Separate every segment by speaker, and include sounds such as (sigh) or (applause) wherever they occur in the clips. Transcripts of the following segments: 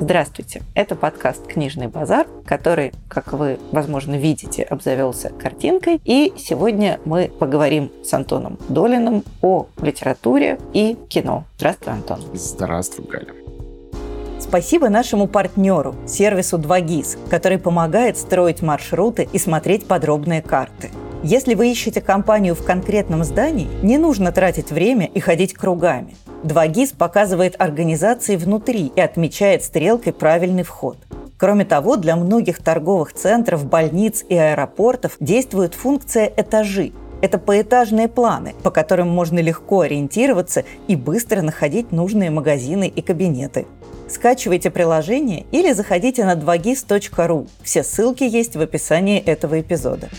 Speaker 1: Здравствуйте! Это подкаст «Книжный базар», который, как вы, возможно, видите, обзавелся картинкой. И сегодня мы поговорим с Антоном Долиным о литературе и кино. Здравствуй, Антон.
Speaker 2: Здравствуй, Галя.
Speaker 1: Спасибо нашему партнеру, сервису 2GIS, который помогает строить маршруты и смотреть подробные карты. Если вы ищете компанию в конкретном здании, не нужно тратить время и ходить кругами. 2GIS показывает организации внутри и отмечает стрелкой правильный вход. Кроме того, для многих торговых центров, больниц и аэропортов действует функция «этажи», это поэтажные планы, по которым можно легко ориентироваться и быстро находить нужные магазины и кабинеты. Скачивайте приложение или заходите на 2gis.ru. Все ссылки есть в описании этого эпизода.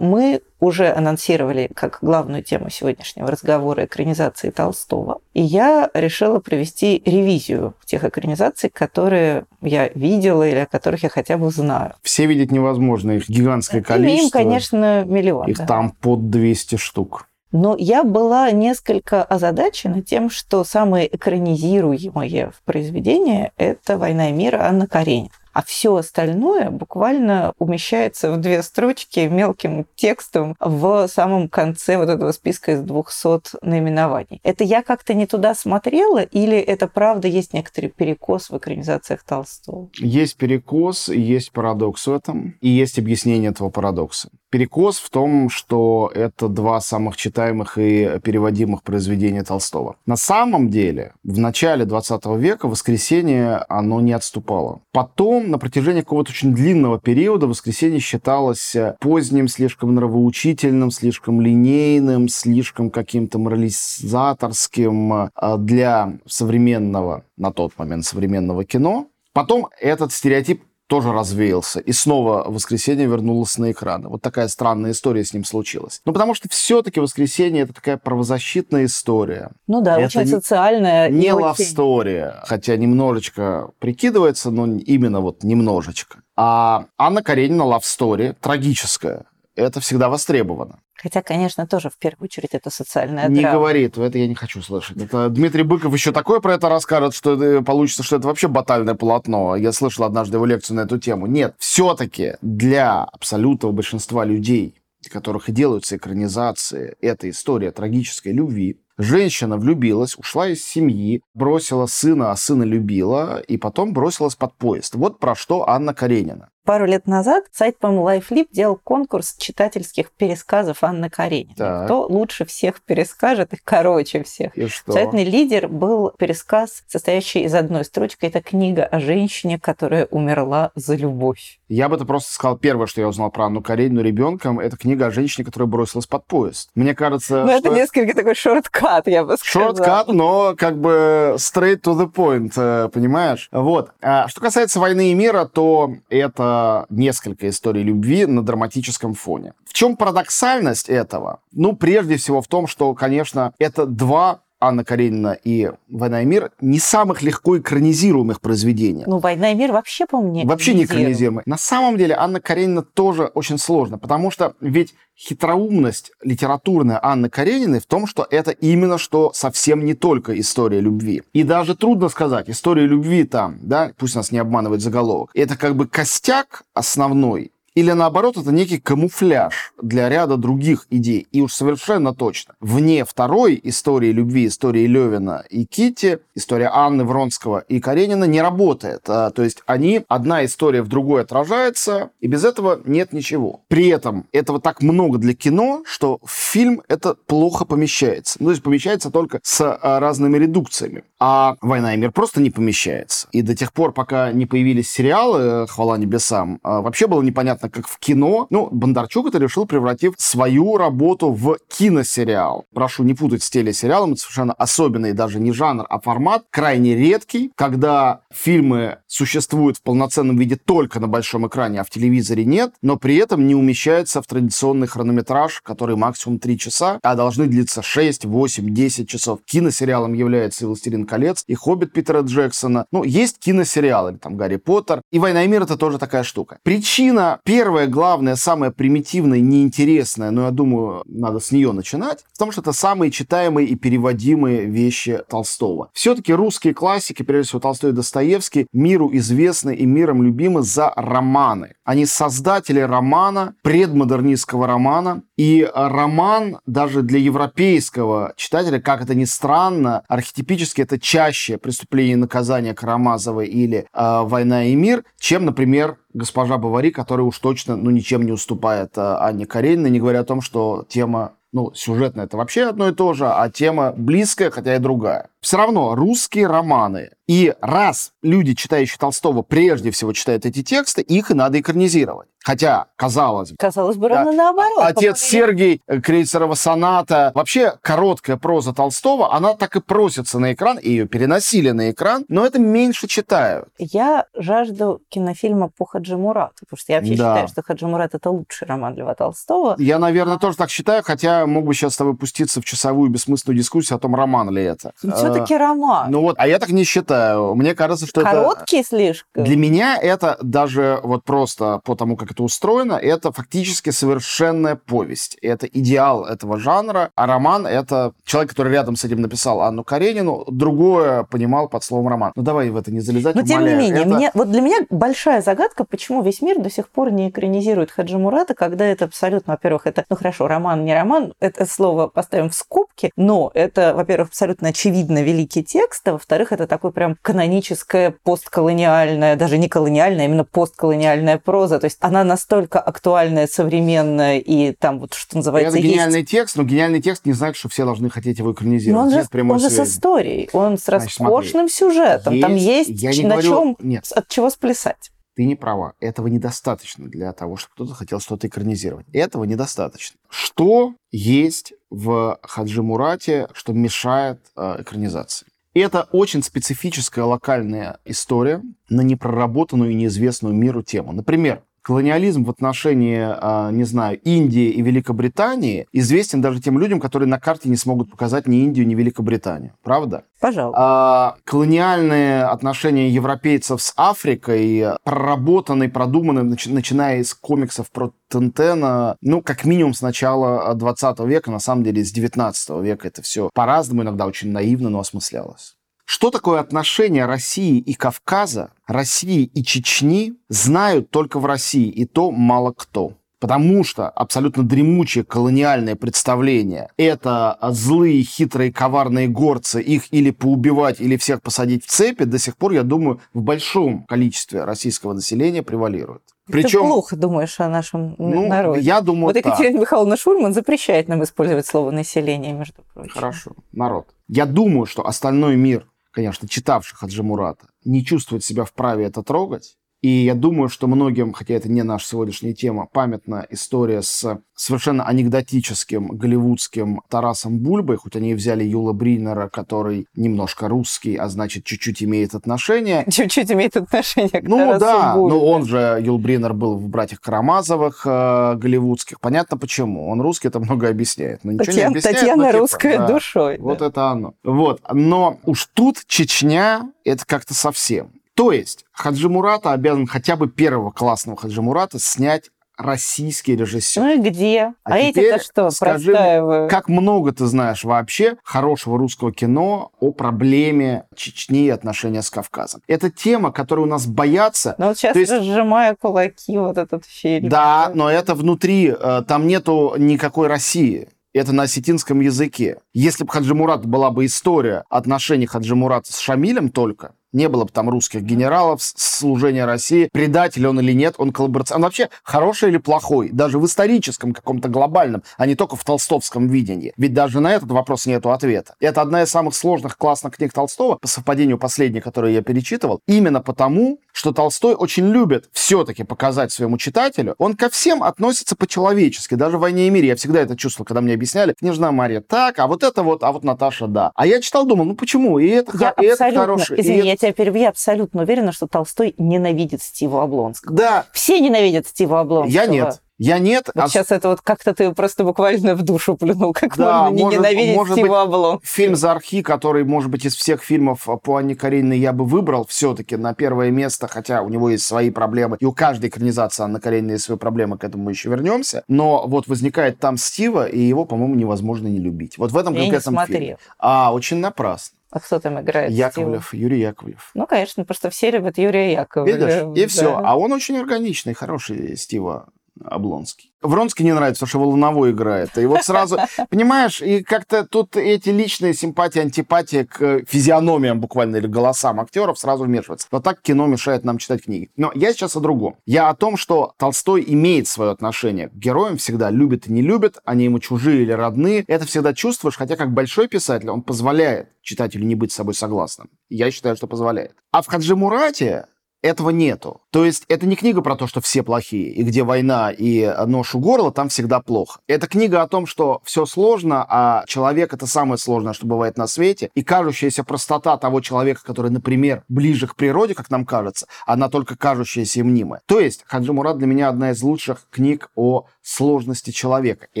Speaker 1: Мы уже анонсировали как главную тему сегодняшнего разговора экранизации Толстого. И я решила провести ревизию тех экранизаций, которые я видела или о которых я хотя бы знаю.
Speaker 2: Все видеть невозможно, их гигантское количество.
Speaker 1: Им, конечно, миллион.
Speaker 2: Их да. там под 200 штук.
Speaker 1: Но я была несколько озадачена тем, что самые экранизируемые в произведения – это «Война и мир» Анна Каренина а все остальное буквально умещается в две строчки мелким текстом в самом конце вот этого списка из 200 наименований. Это я как-то не туда смотрела или это правда есть некоторый перекос в экранизациях Толстого?
Speaker 2: Есть перекос, есть парадокс в этом, и есть объяснение этого парадокса. Перекос в том, что это два самых читаемых и переводимых произведения Толстого. На самом деле, в начале 20 века «Воскресенье» оно не отступало. Потом, на протяжении какого-то очень длинного периода, «Воскресенье» считалось поздним, слишком нравоучительным, слишком линейным, слишком каким-то морализаторским а, для современного, на тот момент современного кино. Потом этот стереотип тоже развеялся, и снова «Воскресенье» вернулось на экраны. Вот такая странная история с ним случилась. Ну, потому что все-таки «Воскресенье» — это такая правозащитная история.
Speaker 1: Ну да,
Speaker 2: это
Speaker 1: очень социальная.
Speaker 2: Не лав-стория, хотя немножечко прикидывается, но именно вот немножечко. А Анна Каренина лав-стори, трагическая. Это всегда востребовано.
Speaker 1: Хотя, конечно, тоже в первую очередь это социальная
Speaker 2: не
Speaker 1: драма.
Speaker 2: Не говорит, это я не хочу слышать. Это Дмитрий Быков еще такое про это расскажет, что это, получится, что это вообще батальное полотно. Я слышал однажды его лекцию на эту тему. Нет, все-таки для абсолютного большинства людей, которых и делаются экранизации, эта история трагической любви, Женщина влюбилась, ушла из семьи, бросила сына, а сына любила, и потом бросилась под поезд. Вот про что Анна Каренина.
Speaker 1: Пару лет назад сайт, по-моему, LifeLip делал конкурс читательских пересказов Анны Карениной. Так. Кто лучше всех перескажет и короче всех.
Speaker 2: И что?
Speaker 1: Абсолютный лидер был пересказ, состоящий из одной строчки. Это книга о женщине, которая умерла за любовь.
Speaker 2: Я бы это просто сказал первое, что я узнал про Анну Каренину ребенком. Это книга о женщине, которая бросилась под поезд. Мне кажется,
Speaker 1: Ну, это несколько такой шорткат, я бы сказала.
Speaker 2: Шорткат, но как бы straight to the point, э, понимаешь? Вот. А что касается «Войны и мира», то это несколько историй любви на драматическом фоне. В чем парадоксальность этого? Ну, прежде всего в том, что, конечно, это два Анна Каренина и «Война и мир» не самых легко экранизируемых произведений.
Speaker 1: Ну, «Война и мир» вообще, по-моему, не
Speaker 2: Вообще не экранизируемый. На самом деле Анна Каренина тоже очень сложно, потому что ведь хитроумность литературная Анны Карениной в том, что это именно что совсем не только история любви. И даже трудно сказать, история любви там, да, пусть нас не обманывает заголовок, это как бы костяк основной или наоборот, это некий камуфляж для ряда других идей. И уж совершенно точно, вне второй истории любви, истории Левина и Кити, история Анны Вронского и Каренина не работает. А, то есть они, одна история в другой отражается, и без этого нет ничего. При этом этого так много для кино, что в фильм это плохо помещается. Ну, то есть помещается только с а, разными редукциями. А «Война и мир» просто не помещается. И до тех пор, пока не появились сериалы «Хвала небесам», а, вообще было непонятно, понятно, как в кино. Ну, Бондарчук это решил, превратив свою работу в киносериал. Прошу не путать с телесериалом, это совершенно особенный даже не жанр, а формат, крайне редкий, когда фильмы существуют в полноценном виде только на большом экране, а в телевизоре нет, но при этом не умещаются в традиционный хронометраж, который максимум 3 часа, а должны длиться 6, 8, 10 часов. Киносериалом является и «Властелин колец», и «Хоббит» Питера Джексона. Ну, есть киносериалы, там «Гарри Поттер», и «Война и мир» — это тоже такая штука. Причина первое, главное, самое примитивное, неинтересное, но я думаю, надо с нее начинать, потому что это самые читаемые и переводимые вещи Толстого. Все-таки русские классики, прежде всего Толстой и Достоевский, миру известны и миром любимы за романы. Они создатели романа, предмодернистского романа, и роман даже для европейского читателя, как это ни странно, архетипически это чаще преступление и наказание Карамазовой или э, «Война и мир», чем, например, госпожа Бавари, которая уж точно ну, ничем не уступает э, Анне Карениной, не говоря о том, что тема ну, сюжетная это вообще одно и то же, а тема близкая, хотя и другая. Все равно русские романы. И раз люди, читающие Толстого, прежде всего читают эти тексты, их и надо экранизировать. Хотя, казалось бы...
Speaker 1: Казалось бы, ровно да, наоборот.
Speaker 2: Отец Сергей Крейцерова соната. Вообще, короткая проза Толстого, она так и просится на экран, и ее переносили на экран, но это меньше читают.
Speaker 1: Я жажду кинофильма по Хаджи Мурату, потому что я вообще да. считаю, что Хаджи Мурат это лучший роман Льва Толстого.
Speaker 2: Я, наверное, тоже так считаю, хотя мог бы сейчас с тобой пуститься в часовую бессмысленную дискуссию о том, роман ли это.
Speaker 1: Ну, все-таки роман.
Speaker 2: Ну вот, а я так не считаю. Мне кажется, что
Speaker 1: Короткий
Speaker 2: это...
Speaker 1: Короткий слишком.
Speaker 2: Для меня это даже вот просто по тому, как это устроено, это фактически совершенная повесть. Это идеал этого жанра, а роман — это человек, который рядом с этим написал Анну Каренину, другое понимал под словом роман. Ну давай в это не залезать,
Speaker 1: Но умоляю. тем не менее, это... мне, вот для меня большая загадка, почему весь мир до сих пор не экранизирует Хаджи Мурата, когда это абсолютно, во-первых, это, ну хорошо, роман, не роман, это слово поставим в скобки, но это, во-первых, абсолютно очевидно великий текст, а во-вторых, это такой прям каноническая постколониальная, даже не колониальная, а именно постколониальная проза. То есть она настолько актуальная, современная и там вот, что называется,
Speaker 2: Это гениальный есть... текст, но гениальный текст не значит, что все должны хотеть его экранизировать.
Speaker 1: Но он же, он же с историей, он с Значит, роскошным смотри, сюжетом. Есть, там есть я на говорю... чем, Нет. от чего сплясать.
Speaker 2: Ты не права. Этого недостаточно для того, чтобы кто-то хотел что-то экранизировать. Этого недостаточно. Что есть в Хаджи Мурате, что мешает э, экранизации? Это очень специфическая локальная история на непроработанную и неизвестную миру тему. Например, колониализм в отношении, а, не знаю, Индии и Великобритании известен даже тем людям, которые на карте не смогут показать ни Индию, ни Великобританию. Правда?
Speaker 1: Пожалуйста.
Speaker 2: А, колониальные отношения европейцев с Африкой проработаны, продуманы, начиная из комиксов про Тентена, ну, как минимум с начала 20 века, на самом деле, с 19 века это все по-разному, иногда очень наивно, но осмыслялось. Что такое отношение России и Кавказа, России и Чечни, знают только в России, и то мало кто. Потому что абсолютно дремучее колониальное представление – это злые, хитрые, коварные горцы, их или поубивать, или всех посадить в цепи, до сих пор, я думаю, в большом количестве российского населения превалирует.
Speaker 1: Причем, Ты плохо думаешь о нашем ну, народе.
Speaker 2: Я думаю,
Speaker 1: Вот Екатерина так. Михайловна Шульман запрещает нам использовать слово «население», между прочим.
Speaker 2: Хорошо, народ. Я думаю, что остальной мир конечно, читавших Хаджи Мурата, не чувствует себя вправе это трогать, и я думаю, что многим, хотя это не наша сегодняшняя тема, памятна история с совершенно анекдотическим голливудским Тарасом Бульбой, хоть они и взяли Юла Бринера, который немножко русский, а значит, чуть-чуть имеет отношение. (laughs)
Speaker 1: Чуть-чуть имеет отношение к
Speaker 2: Ну
Speaker 1: Тарасу
Speaker 2: да,
Speaker 1: Бульбе.
Speaker 2: но он же, Юл Бринер, был в «Братьях Карамазовых» э, голливудских. Понятно почему. Он русский, это много объясняет. Но ничего Татьяна,
Speaker 1: не объясняет, Татьяна
Speaker 2: но, типа,
Speaker 1: русская да, душой.
Speaker 2: Вот да. это оно. Вот. Но уж тут Чечня, это как-то совсем. То есть Хаджи Мурата обязан хотя бы первого классного Хаджи Мурата снять российский режиссер.
Speaker 1: Ну и где? А, а эти-то что,
Speaker 2: скажи мне, как много ты знаешь вообще хорошего русского кино о проблеме Чечни и отношения с Кавказом? Это тема, которую у нас боятся.
Speaker 1: Ну вот сейчас есть... сжимая кулаки вот этот фильм.
Speaker 2: Да, но это внутри, э, там нету никакой России это на осетинском языке. Если бы Хаджи Мурат была бы история отношений Хаджи Мурата с Шамилем только, не было бы там русских генералов, служения России, предатель он или нет, он коллаборационный. Он вообще хороший или плохой, даже в историческом каком-то глобальном, а не только в толстовском видении. Ведь даже на этот вопрос нет ответа. Это одна из самых сложных классных книг Толстого, по совпадению последней, которую я перечитывал, именно потому, что Толстой очень любит все-таки показать своему читателю, он ко всем относится по-человечески, даже в «Войне и мире». Я всегда это чувствовал, когда мне объясняли, княжна Мария так, а вот это вот, а вот Наташа да. А я читал, думал, ну почему? И это,
Speaker 1: я
Speaker 2: и
Speaker 1: это
Speaker 2: хороший.
Speaker 1: Извини, я тебя перебью, я абсолютно уверена, что Толстой ненавидит Стива Облонского.
Speaker 2: Да.
Speaker 1: Все ненавидят Стива Облонского.
Speaker 2: Я нет. Я нет.
Speaker 1: Вот а... Сейчас это вот как-то ты просто буквально в душу плюнул, как
Speaker 2: да,
Speaker 1: можно не может, ненавидеть может Стива Облом.
Speaker 2: Фильм «Зархи», который, может быть, из всех фильмов по Анне Карениной я бы выбрал все-таки на первое место, хотя у него есть свои проблемы, и у каждой экранизации Анны Карениной есть свои проблемы, к этому мы еще вернемся. Но вот возникает там Стива, и его, по-моему, невозможно не любить. Вот в этом я конкретном фильме. А, очень напрасно.
Speaker 1: А кто там играет?
Speaker 2: Яковлев, Стива? Юрий Яковлев.
Speaker 1: Ну, конечно, просто все любят Юрия Яковлева.
Speaker 2: Видишь, и да. все. А он очень органичный, хороший Стива Облонский. Вронский не нравится, потому что Волновой играет. И вот сразу, (laughs) понимаешь, и как-то тут эти личные симпатии, антипатии к физиономиям буквально или голосам актеров сразу вмешиваются. Вот так кино мешает нам читать книги. Но я сейчас о другом. Я о том, что Толстой имеет свое отношение к героям всегда, любит и не любит, они ему чужие или родные. Это всегда чувствуешь, хотя как большой писатель он позволяет читателю не быть с собой согласным. Я считаю, что позволяет. А в Хаджи Мурате этого нету. То есть это не книга про то, что все плохие, и где война и нож у горла, там всегда плохо. Это книга о том, что все сложно, а человек — это самое сложное, что бывает на свете, и кажущаяся простота того человека, который, например, ближе к природе, как нам кажется, она только кажущаяся и мнимая. То есть Хаджи Мурат для меня одна из лучших книг о сложности человека. И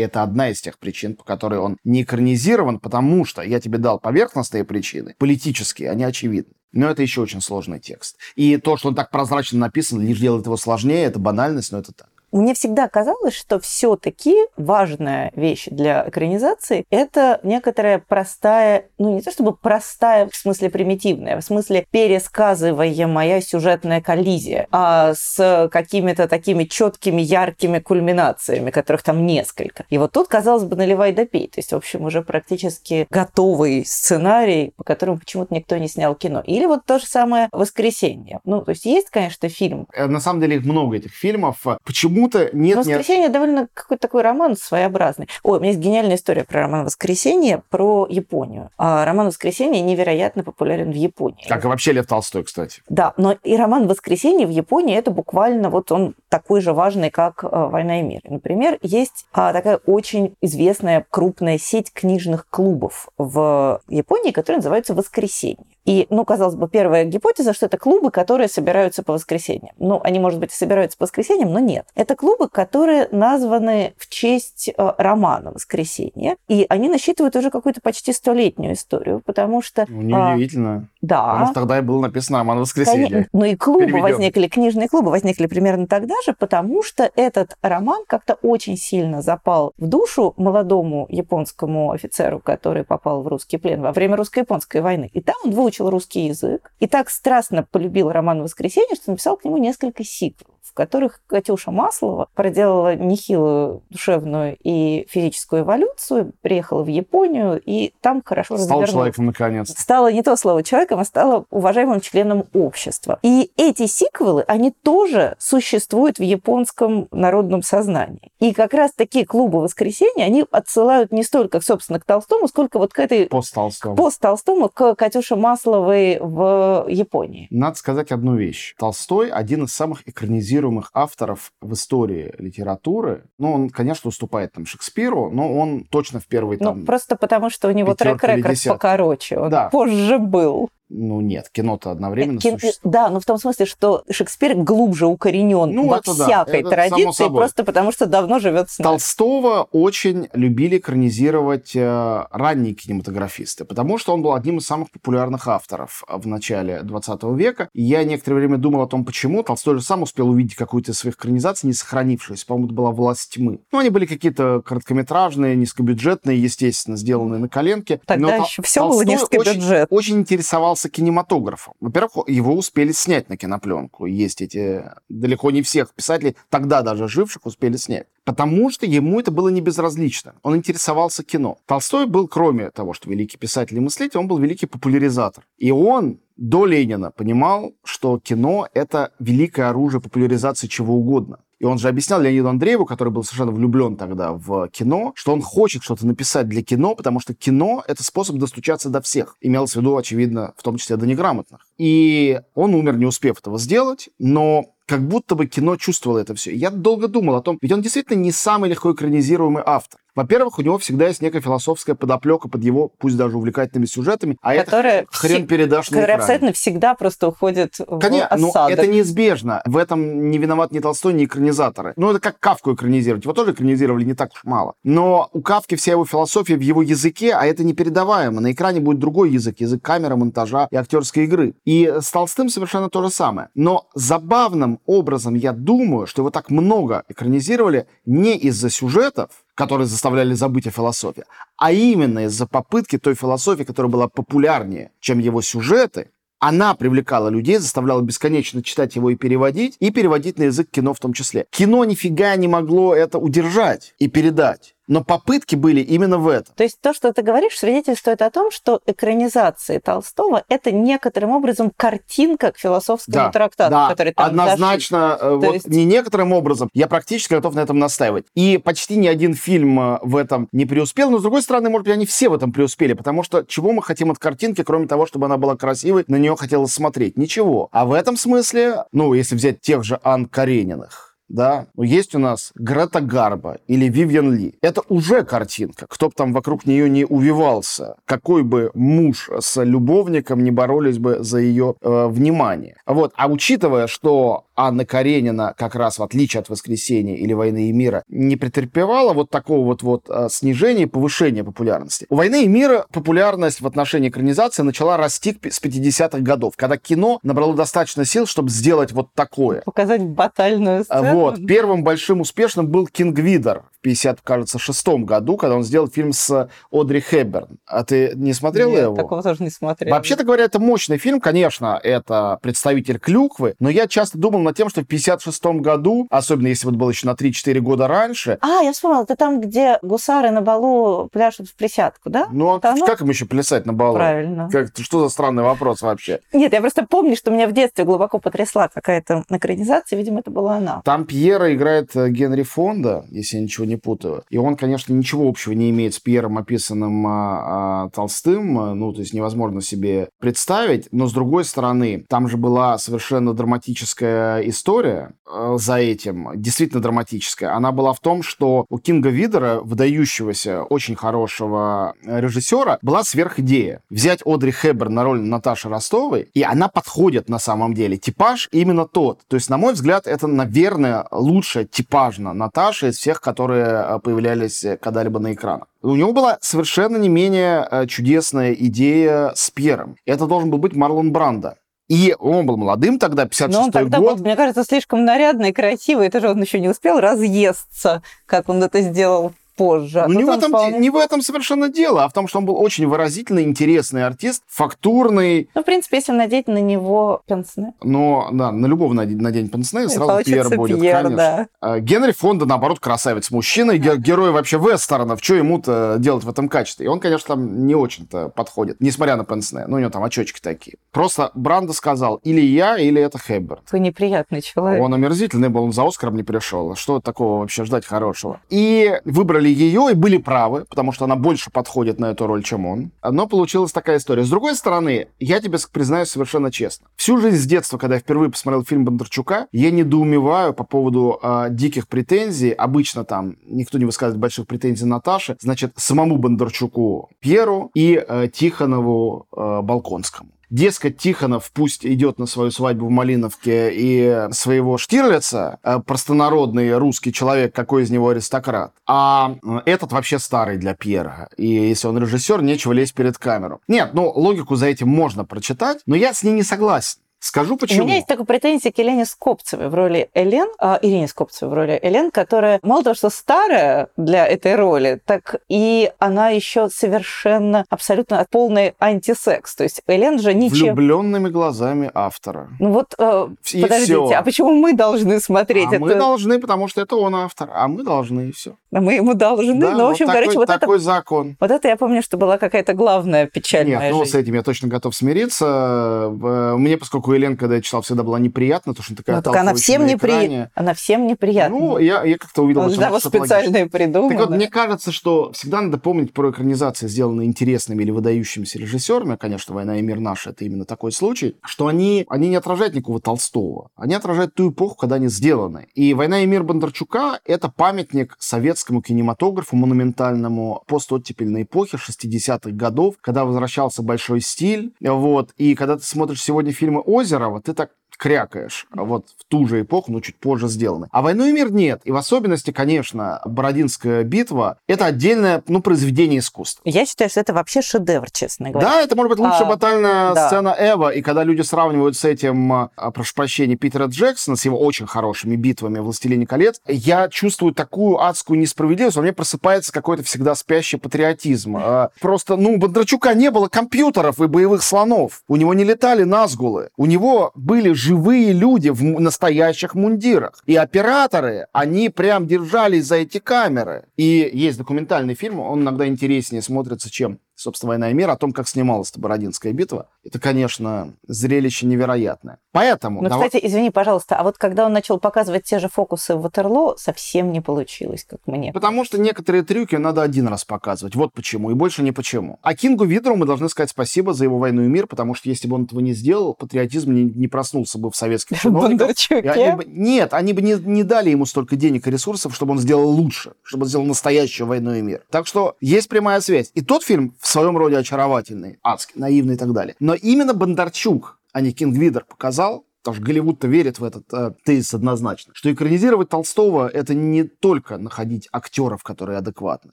Speaker 2: это одна из тех причин, по которой он не экранизирован, потому что я тебе дал поверхностные причины, политические, они очевидны. Но это еще очень сложный текст. И то, что он так прозрачно написан, лишь делает его сложнее, это банальность, но это так.
Speaker 1: Мне всегда казалось, что все-таки важная вещь для экранизации – это некоторая простая, ну не то чтобы простая в смысле примитивная, в смысле пересказываемая сюжетная коллизия, а с какими-то такими четкими, яркими кульминациями, которых там несколько. И вот тут, казалось бы, наливай да пей. То есть, в общем, уже практически готовый сценарий, по которому почему-то никто не снял кино. Или вот то же самое «Воскресенье». Ну, то есть есть, конечно, фильм.
Speaker 2: Э, на самом деле много этих фильмов. Почему почему-то нет...
Speaker 1: «Воскресенье»
Speaker 2: ни...
Speaker 1: довольно какой-то такой роман своеобразный. Ой, у меня есть гениальная история про роман «Воскресенье» про Японию. А роман «Воскресенье» невероятно популярен в Японии.
Speaker 2: Как и вообще Лев Толстой, кстати.
Speaker 1: Да, но и роман «Воскресенье» в Японии это буквально вот он такой же важный, как э, «Война и мир». Например, есть а, такая очень известная крупная сеть книжных клубов в Японии, которая называется «Воскресенье». И, ну, казалось бы, первая гипотеза, что это клубы, которые собираются по воскресеньям. Ну, они, может быть, и собираются по воскресеньям, но нет. Это клубы, которые названы в честь э, романа «Воскресенье», и они насчитывают уже какую-то почти столетнюю историю, потому что...
Speaker 2: Ну, неудивительно.
Speaker 1: А, да.
Speaker 2: Потому что тогда и был написан роман «Воскресенье». Конечно.
Speaker 1: Ну, и клубы Переведем. возникли, книжные клубы возникли примерно тогда же, потому что этот роман как-то очень сильно запал в душу молодому японскому офицеру, который попал в русский плен во время русско-японской войны. И там он выучил русский язык и так страстно полюбил роман «Воскресенье», что написал к нему несколько сиквелов в которых Катюша Маслова проделала нехилую душевную и физическую эволюцию, приехала в Японию и там хорошо
Speaker 2: Стал человеком наконец.
Speaker 1: Стала не то слово человеком, а стала уважаемым членом общества. И эти сиквелы, они тоже существуют в японском народном сознании. И как раз такие клубы воскресенья, они отсылают не столько, собственно, к Толстому, сколько вот к этой...
Speaker 2: Пост-Толстому.
Speaker 1: Пост-Толстому, к Катюше Масловой в Японии.
Speaker 2: Надо сказать одну вещь. Толстой один из самых экранизированных цитируемых авторов в истории литературы. Ну, он, конечно, уступает там Шекспиру, но он точно в первый
Speaker 1: ну, там... Ну, просто потому, что у него трек-рекорд покороче. Он да. позже был.
Speaker 2: Ну нет, кино-то одновременно Кин...
Speaker 1: существует. Да, но в том смысле, что Шекспир глубже укоренен ну, во всякой да, традиции, просто потому что давно живет с
Speaker 2: нами. Толстого очень любили экранизировать э, ранние кинематографисты, потому что он был одним из самых популярных авторов в начале 20 века. И я некоторое время думал о том, почему. Толстой же сам успел увидеть какую-то из своих экранизаций, не сохранившуюся. По-моему, это была «Власть тьмы». Ну, они были какие-то короткометражные, низкобюджетные, естественно, сделанные на коленке.
Speaker 1: Тогда но еще все было низкобюджетно.
Speaker 2: Очень, очень интересовался занимался кинематографом. Во-первых, его успели снять на кинопленку. Есть эти... Далеко не всех писателей, тогда даже живших, успели снять. Потому что ему это было не безразлично. Он интересовался кино. Толстой был, кроме того, что великий писатель и мыслитель, он был великий популяризатор. И он до Ленина понимал, что кино — это великое оружие популяризации чего угодно. И он же объяснял Леониду Андрееву, который был совершенно влюблен тогда в кино, что он хочет что-то написать для кино, потому что кино — это способ достучаться до всех. Имелось в виду, очевидно, в том числе до неграмотных. И он умер, не успев этого сделать, но как будто бы кино чувствовало это все. Я долго думал о том, ведь он действительно не самый легко экранизируемый автор. Во-первых, у него всегда есть некая философская подоплека под его, пусть даже увлекательными сюжетами, а
Speaker 1: которая
Speaker 2: это хрен передашь на
Speaker 1: Которая
Speaker 2: экране.
Speaker 1: абсолютно всегда просто уходит
Speaker 2: Конечно,
Speaker 1: в
Speaker 2: но
Speaker 1: осадок.
Speaker 2: это неизбежно. В этом не виноват ни Толстой, ни экранизаторы. Ну, это как Кавку экранизировать. Его тоже экранизировали не так уж мало. Но у Кавки вся его философия в его языке, а это непередаваемо. На экране будет другой язык, язык камеры, монтажа и актерской игры. И с Толстым совершенно то же самое. Но забавным образом я думаю, что его так много экранизировали не из-за сюжетов, которые заставляли забыть о философии, а именно из-за попытки той философии, которая была популярнее, чем его сюжеты, она привлекала людей, заставляла бесконечно читать его и переводить, и переводить на язык кино в том числе. Кино нифига не могло это удержать и передать. Но попытки были именно в этом.
Speaker 1: То есть то, что ты говоришь, свидетельствует о том, что экранизации Толстого – это некоторым образом картинка к философскому
Speaker 2: Да,
Speaker 1: трактату,
Speaker 2: да,
Speaker 1: который там
Speaker 2: однозначно, э, вот
Speaker 1: есть-
Speaker 2: не некоторым образом, я практически готов на этом настаивать. И почти ни один фильм э, в этом не преуспел, но, с другой стороны, может быть, они все в этом преуспели, потому что чего мы хотим от картинки, кроме того, чтобы она была красивой, на нее хотелось смотреть? Ничего. А в этом смысле, ну, если взять тех же Ан Карениных, да, ну, есть у нас Грета Гарба или Вивьен Ли. Это уже картинка. Кто бы там вокруг нее не увивался, какой бы муж с любовником не боролись бы за ее э, внимание. Вот. А учитывая, что Анна Каренина, как раз в отличие от «Воскресенья» или «Войны и мира», не претерпевала вот такого вот, вот э, снижения и повышения популярности. У «Войны и мира» популярность в отношении экранизации начала расти с 50-х годов, когда кино набрало достаточно сил, чтобы сделать вот такое.
Speaker 1: Показать батальную
Speaker 2: А
Speaker 1: сцену.
Speaker 2: Вот. Первым большим успешным был Кинг Видер в 50, кажется, шестом году, когда он сделал фильм с Одри Хепберн. А ты не смотрела
Speaker 1: Нет,
Speaker 2: его?
Speaker 1: такого тоже не смотрела.
Speaker 2: Вообще-то говоря, это мощный фильм, конечно, это представитель клюквы, но я часто думал над тем, что в 56 году, особенно если вот был еще на 3-4 года раньше,
Speaker 1: А, я вспомнила, это там, где гусары на балу пляшут в присядку, да?
Speaker 2: ну а
Speaker 1: Это оно?
Speaker 2: как им еще плясать на балу?
Speaker 1: Правильно.
Speaker 2: Как, что за странный вопрос вообще?
Speaker 1: Нет, я просто помню, что меня в детстве глубоко потрясла какая-то экранизация, видимо, это была она.
Speaker 2: Там Пьера играет э, Генри Фонда, если я ничего не путаю. И он, конечно, ничего общего не имеет с Пьером, описанным а, а, Толстым. а, Ну, то есть невозможно себе представить. Но, с другой стороны, там же была совершенно драматическая история э, за этим. Действительно драматическая. Она была в том, что у Кинга Видера, выдающегося, очень хорошего э, режиссера, была сверхидея. Взять Одри Хеббер на роль Наташи Ростовой, и она подходит на самом деле. Типаж именно тот. То есть, на мой взгляд, это, наверное, лучшая типажно Наташа из всех, которые э, появлялись э, когда-либо на экранах. У него была совершенно не менее э, чудесная идея с Пьером. Это должен был быть Марлон Брандо. И он был молодым тогда, 56
Speaker 1: Но он тогда
Speaker 2: год.
Speaker 1: был, мне кажется, слишком нарядный, красивый. Это же он еще не успел разъесться, как он это сделал позже. А
Speaker 2: Ну, не в, этом,
Speaker 1: вполне-
Speaker 2: не в этом совершенно дело, а в том, что он был очень выразительный, интересный артист, фактурный,
Speaker 1: Ну, в принципе, если надеть на него пенсне.
Speaker 2: но да, на любого надень, надень пенсне, и сразу Пьер будет,
Speaker 1: Пьер,
Speaker 2: конечно.
Speaker 1: да.
Speaker 2: А Генри Фонда, наоборот, красавец. Мужчина, и герой вообще вестернов. Что ему-то делать в этом качестве? И он, конечно, там не очень-то подходит, несмотря на пенсне. Ну, у него там очечки такие. Просто Брандо сказал, или я, или это Хэбберт.
Speaker 1: Такой неприятный человек.
Speaker 2: Он омерзительный был, он за Оскаром не пришел. Что такого вообще ждать хорошего? И выбрали ее, и были правы, потому что она больше подходит на эту роль, чем он. Но получилась такая история. С другой стороны, я тебе признаюсь совершенно честно. Всю жизнь с детства, когда я впервые посмотрел фильм Бондарчука, я недоумеваю по поводу э, диких претензий. Обычно там никто не высказывает больших претензий Наташе. Значит, самому Бондарчуку Пьеру и э, Тихонову э, Балконскому. Дескать, Тихонов пусть идет на свою свадьбу в Малиновке и своего Штирлица, э, простонародный русский человек, какой из него аристократ, а э, этот вообще старый для Пьера. И если он режиссер, нечего лезть перед камеру. Нет, ну, логику за этим можно прочитать, но я с ней не согласен. Скажу почему.
Speaker 1: У меня есть такая претензия к Елене Скопцевой в роли Элен, а, Ирине Скопцевой в роли Элен, которая мало того, что старая для этой роли, так и она еще совершенно абсолютно полный антисекс. То есть Элен же ничем...
Speaker 2: Влюбленными глазами автора.
Speaker 1: Ну вот, э,
Speaker 2: И
Speaker 1: подождите,
Speaker 2: всё.
Speaker 1: а почему мы должны смотреть
Speaker 2: А
Speaker 1: это?
Speaker 2: мы должны, потому что это он автор, а мы должны, и все.
Speaker 1: А мы ему должны.
Speaker 2: Да,
Speaker 1: ну, в
Speaker 2: вот
Speaker 1: общем,
Speaker 2: такой,
Speaker 1: короче, вот это...
Speaker 2: такой закон.
Speaker 1: Вот это я помню, что была какая-то главная печаль
Speaker 2: Нет, ну
Speaker 1: жизни.
Speaker 2: с этим я точно готов смириться. Э, Мне, поскольку Анку Элен, когда я читал, всегда была неприятна, потому что такая
Speaker 1: ну, так она всем, непри... она всем неприятна.
Speaker 2: Ну, я, я как-то увидел...
Speaker 1: Он что специально придумал.
Speaker 2: Так вот, мне кажется, что всегда надо помнить про экранизации, сделанные интересными или выдающимися режиссерами, конечно, «Война и мир наш» — это именно такой случай, что они, они не отражают никакого Толстого. Они отражают ту эпоху, когда они сделаны. И «Война и мир» Бондарчука — это памятник советскому кинематографу монументальному постоттепельной эпохи 60-х годов, когда возвращался большой стиль. Вот. И когда ты смотришь сегодня фильмы Озерова, ты так крякаешь. А вот в ту же эпоху, но чуть позже сделаны. А «Войну и мир» нет. И в особенности, конечно, «Бородинская битва» — это отдельное, ну, произведение искусства.
Speaker 1: Я считаю, что это вообще шедевр, честно говоря.
Speaker 2: Да, это может быть лучшая а, батальная да. сцена Эва. И когда люди сравнивают с этим, а, прошу прощения, Питера Джексона с его очень хорошими битвами «Властелине колец», я чувствую такую адскую несправедливость. У меня просыпается какой-то всегда спящий патриотизм. А, просто, ну, у Бондарчука не было компьютеров и боевых слонов. У него не летали назгулы. У него были живые люди в настоящих мундирах. И операторы, они прям держались за эти камеры. И есть документальный фильм, он иногда интереснее смотрится, чем собственно, «Война и мир», о том, как снималась Бородинская битва, это, конечно, зрелище невероятное. Поэтому...
Speaker 1: Ну, давай... кстати, извини, пожалуйста, а вот когда он начал показывать те же фокусы в Ватерло, совсем не получилось, как мне.
Speaker 2: Потому что некоторые трюки надо один раз показывать. Вот почему, и больше не почему. А Кингу Видеру мы должны сказать спасибо за его «Войну и мир», потому что если бы он этого не сделал, патриотизм не, не проснулся бы в советских (laughs) чиновниках. Они бы... Нет, они бы не, не дали ему столько денег и ресурсов, чтобы он сделал лучше, чтобы он сделал настоящую «Войну и мир». Так что есть прямая связь. И тот фильм в своем роде очаровательный, адский, наивный и так далее. Но именно Бондарчук, а не Кинг Видер, показал, потому что Голливуд-то верит в этот э, тезис однозначно, что экранизировать Толстого — это не только находить актеров, которые адекватны.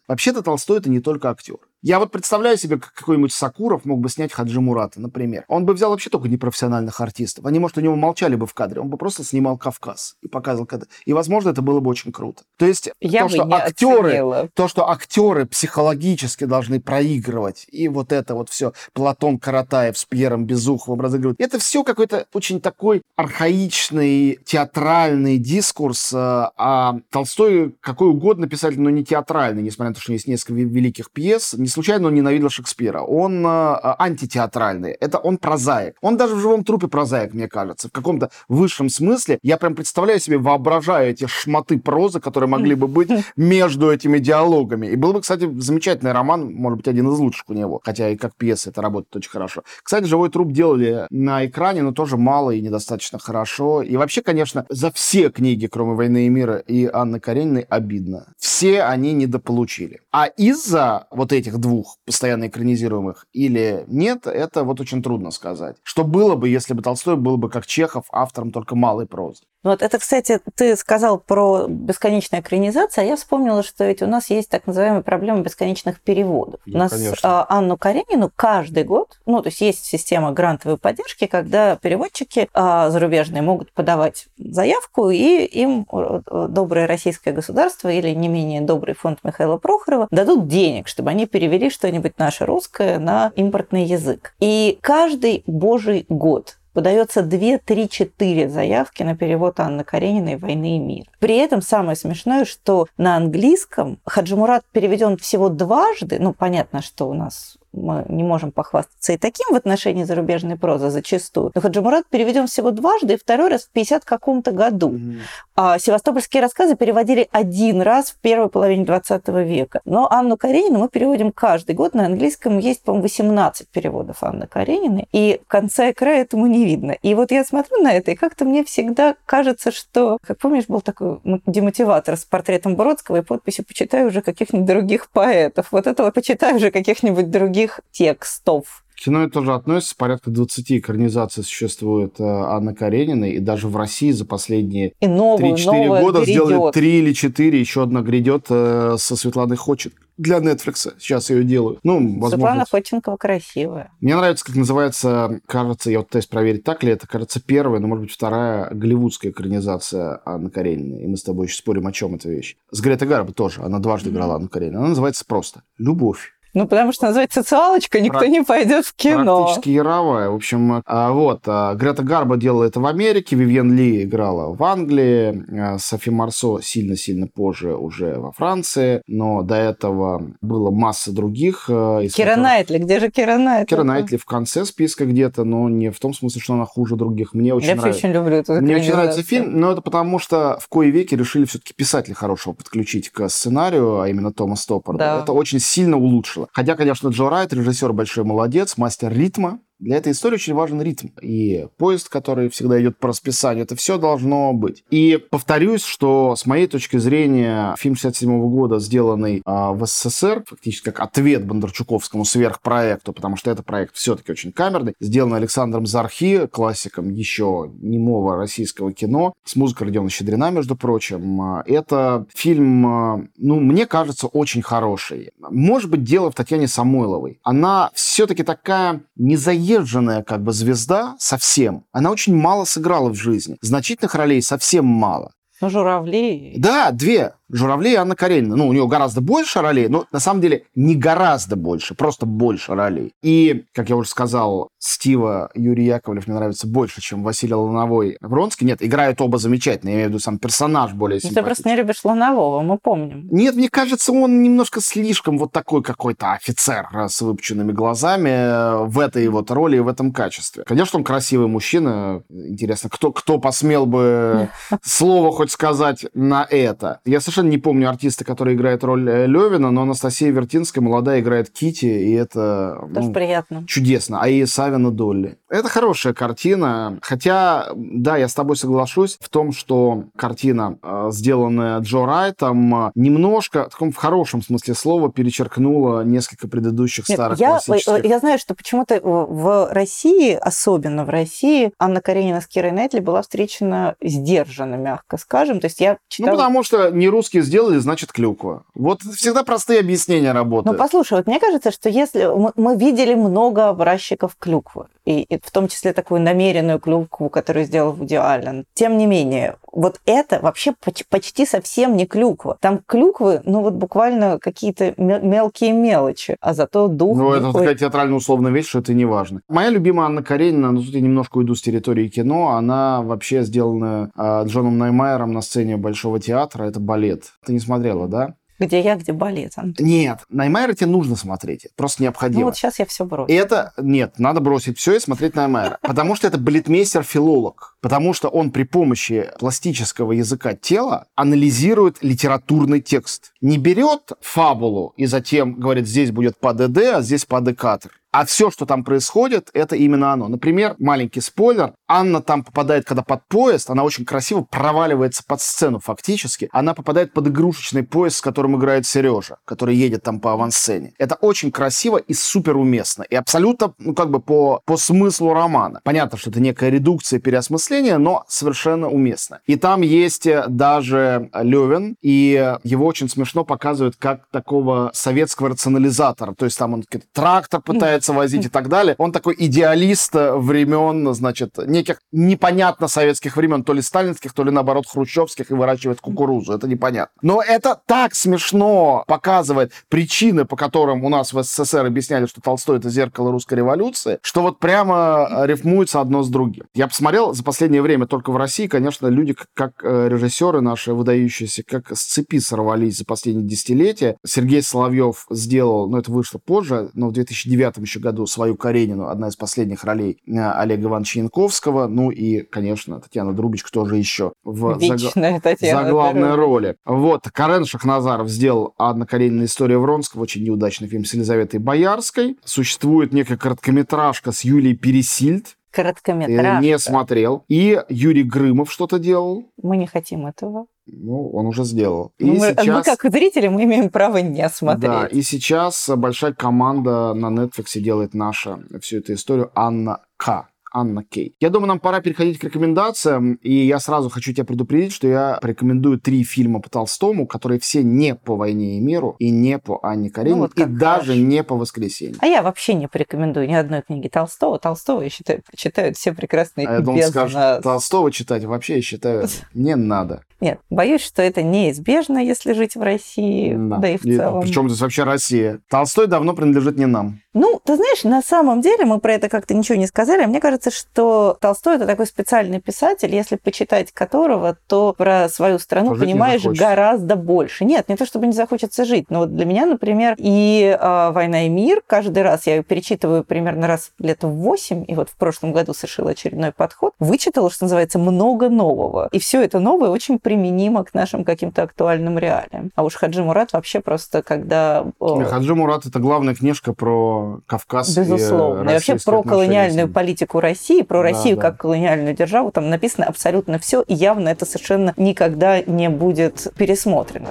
Speaker 2: Вообще-то Толстой — это не только актер. Я вот представляю себе, как какой-нибудь Сакуров мог бы снять Хаджи Мурата, например. Он бы взял вообще только непрофессиональных артистов. Они, может, у него молчали бы в кадре. Он бы просто снимал Кавказ и показывал кадр. И, возможно, это было бы очень круто. То есть Я то, что актеры, оценила. то, что актеры психологически должны проигрывать, и вот это вот все Платон Каратаев с Пьером Безуховым разыгрывают, это все какой-то очень такой архаичный театральный дискурс. Э, а Толстой какой угодно писатель, но не театральный, несмотря на то, что есть несколько великих пьес, не случайно он ненавидел Шекспира. Он э, антитеатральный. Это он прозаик. Он даже в живом трупе прозаик, мне кажется. В каком-то высшем смысле. Я прям представляю себе, воображаю эти шматы прозы, которые могли бы быть (laughs) между этими диалогами. И был бы, кстати, замечательный роман, может быть, один из лучших у него. Хотя и как пьеса это работает очень хорошо. Кстати, «Живой труп» делали на экране, но тоже мало и недостаточно хорошо. И вообще, конечно, за все книги, кроме «Войны и мира» и Анны Карениной, обидно. Все они недополучили. А из-за вот этих двух постоянно экранизируемых или нет, это вот очень трудно сказать. Что было бы, если бы Толстой был бы как Чехов автором только малой прозы?
Speaker 1: Вот это, кстати, ты сказал про бесконечную экранизацию, а я вспомнила, что ведь у нас есть так называемая проблема бесконечных переводов. Ну, у нас конечно. А, Анну Каренину каждый год, ну, то есть есть система грантовой поддержки, когда переводчики а, зарубежные могут подавать заявку, и им э, доброе российское государство или не менее добрый фонд Михаила Прохорова дадут денег, чтобы они перевели что-нибудь наше русское на импортный язык. И каждый божий год подается 2, 3, 4 заявки на перевод Анны Карениной «Войны и мир». При этом самое смешное, что на английском Хаджимурат переведен всего дважды. Ну, понятно, что у нас мы не можем похвастаться и таким в отношении зарубежной прозы зачастую. Но Хаджимурат переведен всего дважды, и второй раз в 50 каком-то году. Mm-hmm. А севастопольские рассказы переводили один раз в первой половине 20 века. Но Анну Каренину мы переводим каждый год. На английском есть, по-моему, 18 переводов Анны Карениной, и конца и края этому не видно. И вот я смотрю на это, и как-то мне всегда кажется, что, как помнишь, был такой демотиватор с портретом Бродского и подписью «Почитай уже каких-нибудь других поэтов». Вот это вот «Почитай уже каких-нибудь других других текстов.
Speaker 2: Кино это тоже относится, порядка 20 экранизаций существует э, Анны Карениной, и даже в России за последние и 3-4 года грядет. сделали 3 или 4, еще одна грядет э, со Светланой Хочет для Netflix. Сейчас ее делают. Ну, возможно.
Speaker 1: Светлана Ходченкова красивая.
Speaker 2: Мне нравится, как называется, кажется, я вот пытаюсь проверить, так ли это, кажется, первая, но, может быть, вторая голливудская экранизация Анны Карениной. И мы с тобой еще спорим, о чем эта вещь. С Гретой Гарбо тоже. Она дважды mm-hmm. играла Анну Каренину. Она называется просто «Любовь».
Speaker 1: Ну, потому что называется «Социалочка», никто Про... не пойдет в кино.
Speaker 2: Практически яровая. В общем, а, вот, а, Грета Гарбо делала это в Америке, Вивьен Ли играла в Англии, а, Софи Марсо сильно-сильно позже уже во Франции, но до этого было масса других. Кира
Speaker 1: которых... Найтли, где же Кира Найтли?
Speaker 2: Кира Найтли в конце списка где-то, но не в том смысле, что она хуже других. Мне очень
Speaker 1: Я
Speaker 2: нравится.
Speaker 1: очень люблю эту
Speaker 2: Мне очень нравится фильм, но это потому, что в кое веки решили все-таки писателя хорошего подключить к сценарию, а именно Тома Стоппарда. Да. Это очень сильно улучшило. Хотя, конечно, Джо Райт, режиссер большой молодец, мастер ритма, для этой истории очень важен ритм. И поезд, который всегда идет по расписанию, это все должно быть. И повторюсь, что с моей точки зрения фильм 67 года, сделанный а, в СССР, фактически как ответ Бондарчуковскому сверхпроекту, потому что это проект все-таки очень камерный, сделан Александром Зархи, классиком еще немого российского кино, с музыкой Родиона Щедрина, между прочим. А, это фильм, а, ну, мне кажется, очень хороший. Может быть, дело в Татьяне Самойловой. Она все-таки такая незаезженная заезженная как бы звезда совсем. Она очень мало сыграла в жизни. Значительных ролей совсем мало.
Speaker 1: Ну, журавли.
Speaker 2: Да, две. Журавли и Анна Каренина. Ну, у нее гораздо больше ролей, но на самом деле не гораздо больше, просто больше ролей. И, как я уже сказал, Стива Юрий Яковлев мне нравится больше, чем Василий Луновой Вронский. Нет, играют оба замечательно, я имею в виду сам персонаж более симпатичный.
Speaker 1: Ты просто не любишь Лунового, мы помним.
Speaker 2: Нет, мне кажется, он немножко слишком вот такой какой-то офицер с выпученными глазами э, в этой вот роли и в этом качестве. Конечно, он красивый мужчина. Интересно, кто, кто посмел бы (laughs) слово хоть сказать на это? Я совершенно совершенно не помню артиста, который играет роль э, Левина, но Анастасия Вертинская молодая играет Кити, и это
Speaker 1: Тоже ну, приятно.
Speaker 2: чудесно. А и Савина Долли. Это хорошая картина, хотя, да, я с тобой соглашусь в том, что картина, э, сделанная Джо Райтом, немножко, в таком в хорошем смысле слова, перечеркнула несколько предыдущих Нет, старых
Speaker 1: я,
Speaker 2: классических.
Speaker 1: Я знаю, что почему-то в России, особенно в России, Анна Каренина с Кирой Нетли была встречена сдержанно, мягко скажем. То есть я читала...
Speaker 2: Ну, потому что не русский русские сделали, значит клюква. Вот всегда простые объяснения работают.
Speaker 1: Ну, послушай, вот мне кажется, что если мы, видели много образчиков клюквы, и, и в том числе такую намеренную клюкву, которую сделал Вуди Аллен, тем не менее, вот это вообще почти совсем не клюква. Там клюквы, ну вот буквально какие-то мелкие мелочи, а зато дух...
Speaker 2: Ну, это такая театрально-условная вещь, что это не важно. Моя любимая Анна Каренина, ну тут я немножко уйду с территории кино, она вообще сделана э, Джоном Наймайером на сцене Большого театра, это балет. Ты не смотрела, да?
Speaker 1: Где я, где. Антон.
Speaker 2: Нет, Наймайера тебе нужно смотреть. Просто необходимо. Ну
Speaker 1: вот сейчас я все брошу.
Speaker 2: Это, нет, надо бросить все и смотреть Наймайера. (laughs) Потому что это балетмейстер-филолог. Потому что он при помощи пластического языка тела анализирует литературный текст. Не берет фабулу и затем говорит, здесь будет по ДД, а здесь по декатр. А все, что там происходит, это именно оно. Например, маленький спойлер. Анна там попадает, когда под поезд, она очень красиво проваливается под сцену фактически. Она попадает под игрушечный поезд, с которым играет Сережа, который едет там по авансцене. Это очень красиво и супер уместно. И абсолютно, ну, как бы по, по смыслу романа. Понятно, что это некая редукция, переосмысление, но совершенно уместно. И там есть э, даже Левин, и его очень смешно показывают как такого советского рационализатора. То есть там он трактор пытается возить и так далее. Он такой идеалист времен, значит, неких непонятно советских времен, то ли сталинских, то ли наоборот хрущевских, и выращивает кукурузу. Это непонятно. Но это так смешно показывает причины, по которым у нас в СССР объясняли, что Толстой это зеркало русской революции, что вот прямо рифмуется одно с другим. Я посмотрел за последнее время только в России, конечно, люди, как э, режиссеры наши выдающиеся, как с цепи сорвались за последние десятилетия. Сергей Соловьев сделал, ну это вышло позже, но в 2009 еще году свою Каренину, одна из последних ролей э, Олега Ивановича Янковского, Янковского, ну и, конечно, Татьяна Друбич, кто же еще в
Speaker 1: Вечная заг...
Speaker 2: заглавной роли. Вот, Карен Шахназаров сделал «Анна Каренина. История Вронского», очень неудачный фильм с Елизаветой Боярской. Существует некая короткометражка с Юлией Пересильд,
Speaker 1: Короткометражка.
Speaker 2: Не смотрел. И Юрий Грымов что-то делал.
Speaker 1: Мы не хотим этого.
Speaker 2: Ну, он уже сделал.
Speaker 1: И мы, сейчас... мы, как зрители, мы имеем право не смотреть.
Speaker 2: Да, и сейчас большая команда на Netflix делает наша всю эту историю Анна К Анна Кей. Я думаю, нам пора переходить к рекомендациям, и я сразу хочу тебя предупредить, что я порекомендую три фильма по Толстому, которые все не по «Войне и миру» и не по Анне Карениной, ну, вот и даже не по «Воскресенью».
Speaker 1: А я вообще не порекомендую ни одной книги Толстого. Толстого, я считаю, читают все прекрасные
Speaker 2: а я думал, скажешь, нас. Толстого читать вообще, я считаю, (laughs) не надо.
Speaker 1: Нет, боюсь, что это неизбежно, если жить в России, да, да и в целом.
Speaker 2: Причем здесь вообще Россия? Толстой давно принадлежит не нам.
Speaker 1: Ну, ты знаешь, на самом деле мы про это как-то ничего не сказали. Мне кажется, что Толстой это такой специальный писатель, если почитать которого, то про свою страну Пожить понимаешь гораздо больше. Нет, не то чтобы не захочется жить, но вот для меня, например, и э, «Война и мир», каждый раз я ее перечитываю примерно раз лет в восемь, и вот в прошлом году совершила очередной подход, вычитала, что называется, много нового. И все это новое очень применимо к нашим каким-то актуальным реалиям. А уж Хаджи Мурат вообще просто, когда...
Speaker 2: Хаджи Мурат – это главная книжка про Кавказ
Speaker 1: Безусловно. И, и вообще про колониальную политику России, про Россию да, как колониальную державу. Там написано абсолютно все, и явно это совершенно никогда не будет пересмотрено.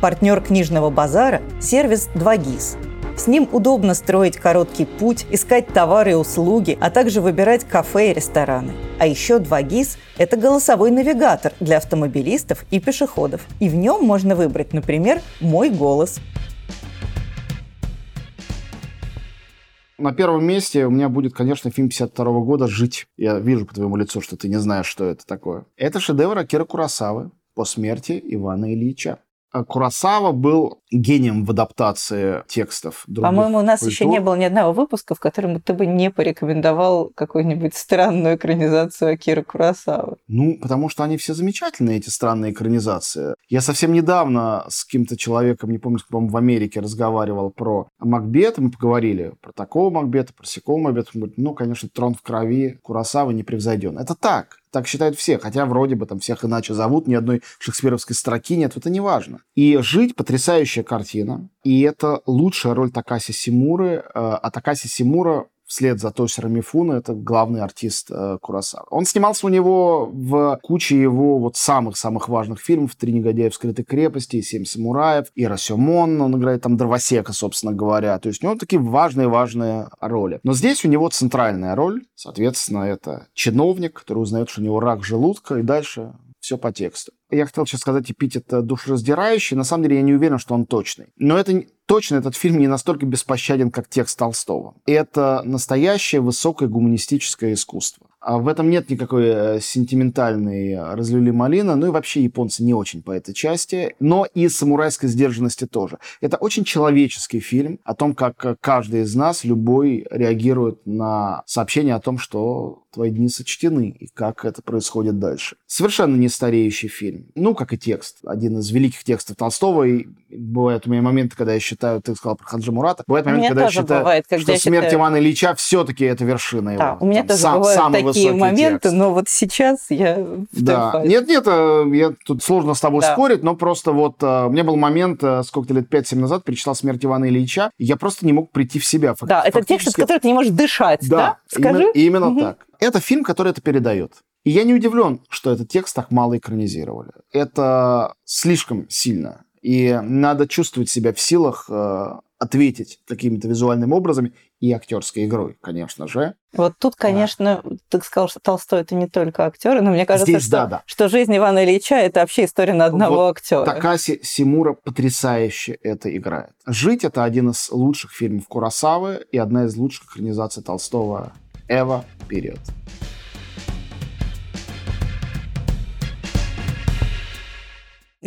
Speaker 1: Партнер книжного базара – сервис 2GIS – с ним удобно строить короткий путь, искать товары и услуги, а также выбирать кафе и рестораны. А еще 2GIS – это голосовой навигатор для автомобилистов и пешеходов. И в нем можно выбрать, например, «Мой голос».
Speaker 2: На первом месте у меня будет, конечно, фильм 52 года «Жить». Я вижу по твоему лицу, что ты не знаешь, что это такое. Это шедевр Акира Курасавы по смерти Ивана Ильича. А Курасава был гением в адаптации текстов.
Speaker 1: По-моему, у нас культур. еще не было ни одного выпуска, в котором ты бы не порекомендовал какую-нибудь странную экранизацию Акира Курасавы.
Speaker 2: Ну, потому что они все замечательные, эти странные экранизации. Я совсем недавно с каким-то человеком, не помню, по-моему, в Америке разговаривал про Макбет, мы поговорили про такого Макбета, про сякого Макбета. Ну, конечно, трон в крови Курасавы не превзойден. Это так. Так считают все, хотя вроде бы там всех иначе зовут, ни одной шекспировской строки нет, это не важно. И «Жить» — потрясающая картина, и это лучшая роль Такаси Симуры, э, а Такаси Симура вслед за Тосиро Мифуна, это главный артист э, Курасава. Он снимался у него в куче его вот самых-самых важных фильмов «Три негодяя в скрытой крепости», «Семь самураев», и Расемон, он играет там дровосека, собственно говоря. То есть у него такие важные-важные роли. Но здесь у него центральная роль, соответственно, это чиновник, который узнает, что у него рак желудка, и дальше все по тексту. Я хотел сейчас сказать, эпитет душераздирающий. На самом деле я не уверен, что он точный. Но это точно этот фильм не настолько беспощаден, как текст Толстого. Это настоящее высокое гуманистическое искусство. А в этом нет никакой э, сентиментальной разлюли малина, ну и вообще японцы не очень по этой части, но и самурайской сдержанности тоже. Это очень человеческий фильм о том, как каждый из нас, любой, реагирует на сообщение о том, что твои дни сочтены и как это происходит дальше. Совершенно не стареющий фильм. Ну, как и текст. Один из великих текстов Толстого. И бывают у меня моменты, когда я считаю, ты сказал про Хаджи Мурата, бывают моменты, когда я считаю, бывает, когда что я смерть считаю... Ивана Ильича все-таки это вершина его.
Speaker 1: Да, у меня Там тоже сам, бывают самый такие моменты, текст. но вот сейчас я в
Speaker 2: Да, нет-нет, э, я тут сложно с тобой да. спорить, но просто вот э, у меня был момент, э, сколько-то лет 5-7 назад, перечитал «Смерть Ивана Ильича», и я просто не мог прийти в себя.
Speaker 1: Да, это текст, от которого ты не можешь дышать, да? да?
Speaker 2: Скажи. Именно, именно угу. так. Это фильм, который это передает. И я не удивлен, что этот текст так мало экранизировали. Это слишком сильно. И надо чувствовать себя в силах э, ответить какими-то визуальными образами и актерской игрой, конечно же.
Speaker 1: Вот тут, конечно, а. ты сказал, что Толстой это не только актер, но мне кажется, Здесь, что, да, да. что жизнь Ивана Ильича это вообще история на одного вот актера.
Speaker 2: Такаси Симура потрясающе это играет. Жить это один из лучших фильмов Курасавы и одна из лучших экранизаций Толстого Эва вперед.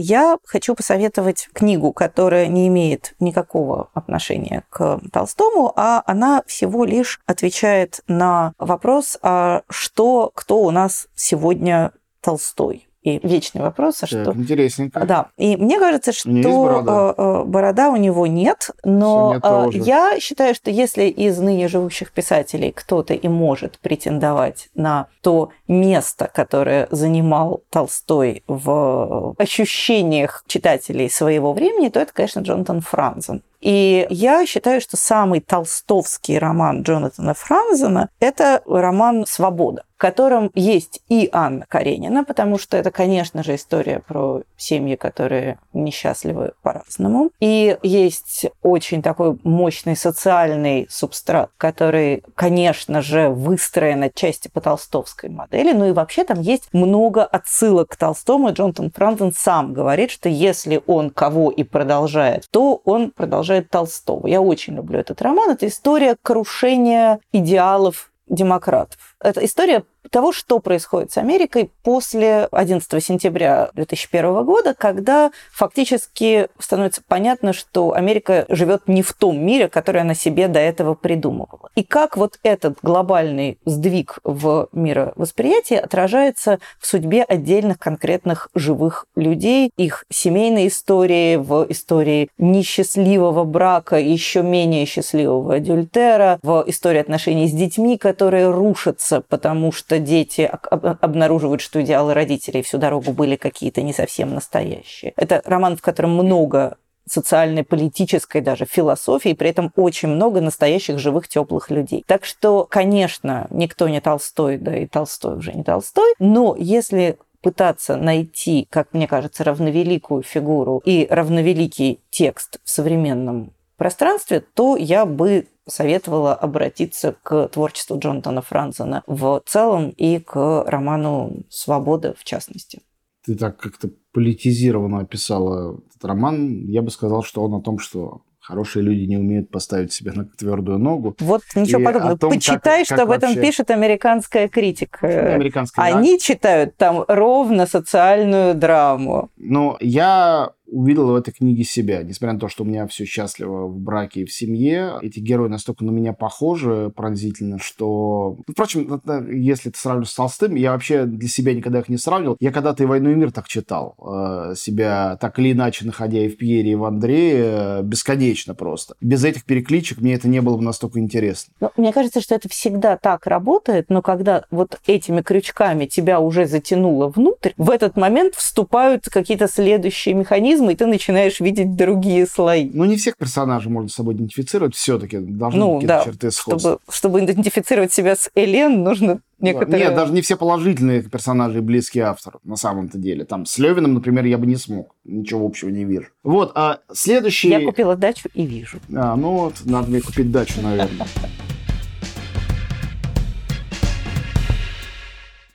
Speaker 1: Я хочу посоветовать книгу, которая не имеет никакого отношения к Толстому, а она всего лишь отвечает на вопрос, а что, кто у нас сегодня Толстой. И вечный вопрос, а что...
Speaker 2: Интересненько.
Speaker 1: Да. И мне кажется, что борода. Э, э, борода у него нет, но э, я считаю, что если из ныне живущих писателей кто-то и может претендовать на то место, которое занимал Толстой в ощущениях читателей своего времени, то это, конечно, Джонатан Франзен. И я считаю, что самый толстовский роман Джонатана Франзена – это роман «Свобода» в котором есть и Анна Каренина, потому что это, конечно же, история про семьи, которые несчастливы по-разному. И есть очень такой мощный социальный субстрат, который, конечно же, выстроен отчасти по толстовской модели. Ну и вообще там есть много отсылок к Толстому. И Джонатан Франтон сам говорит, что если он кого и продолжает, то он продолжает Толстого. Я очень люблю этот роман. Это история крушения идеалов демократов. Это история того, что происходит с Америкой после 11 сентября 2001 года, когда фактически становится понятно, что Америка живет не в том мире, который она себе до этого придумывала. И как вот этот глобальный сдвиг в мировосприятии отражается в судьбе отдельных конкретных живых людей, их семейной истории, в истории несчастливого брака, еще менее счастливого адюльтера, в истории отношений с детьми, которые рушатся, потому что дети обнаруживают, что идеалы родителей всю дорогу были какие-то не совсем настоящие. Это роман, в котором много социальной, политической даже философии, при этом очень много настоящих живых теплых людей. Так что, конечно, никто не Толстой, да и Толстой уже не Толстой, но если пытаться найти, как мне кажется, равновеликую фигуру и равновеликий текст в современном пространстве, то я бы советовала обратиться к творчеству Джонатана Франзена в целом и к роману «Свобода» в частности.
Speaker 2: Ты так как-то политизированно описала этот роман. Я бы сказал, что он о том, что Хорошие люди не умеют поставить себя на твердую ногу.
Speaker 1: Вот ничего и подобного. Том, Почитай, как, что как об этом вообще... пишет американская критика. Американская, Они да. читают там ровно социальную драму.
Speaker 2: Ну, я увидел в этой книге себя. Несмотря на то, что у меня все счастливо в браке и в семье, эти герои настолько на меня похожи пронзительно, что... Ну, впрочем, если ты сравниваешь с Толстым, я вообще для себя никогда их не сравнивал. Я когда-то и «Войну и мир» так читал. Э, себя так или иначе, находя и в Пьере, и в Андрее, э, бесконечно просто. Без этих перекличек мне это не было бы настолько интересно.
Speaker 1: Ну, мне кажется, что это всегда так работает, но когда вот этими крючками тебя уже затянуло внутрь, в этот момент вступают какие-то следующие механизмы, механизмы, и ты начинаешь видеть другие слои.
Speaker 2: Ну, не всех персонажей можно с собой идентифицировать, все-таки должны ну, быть да, черты сходства.
Speaker 1: Чтобы, чтобы идентифицировать себя с Элен, нужно некоторые...
Speaker 2: Нет, даже не все положительные персонажи близкие автору, на самом-то деле. Там с Левиным, например, я бы не смог. Ничего общего не вижу. Вот, а следующий...
Speaker 1: Я купила дачу и вижу.
Speaker 2: А, ну вот, надо мне купить дачу, наверное. (laughs)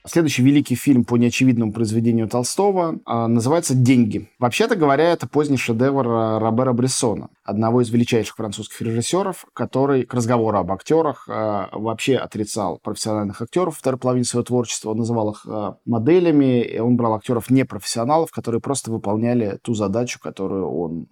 Speaker 2: Следующий великий фильм по неочевидному произведению Толстого а, называется «Деньги». Вообще-то говоря, это поздний шедевр а, Робера Брессона, одного из величайших французских режиссеров, который к разговору об актерах а, вообще отрицал профессиональных актеров второй половине своего творчества. Он называл их моделями, и он брал актеров непрофессионалов, которые просто выполняли ту задачу, которую он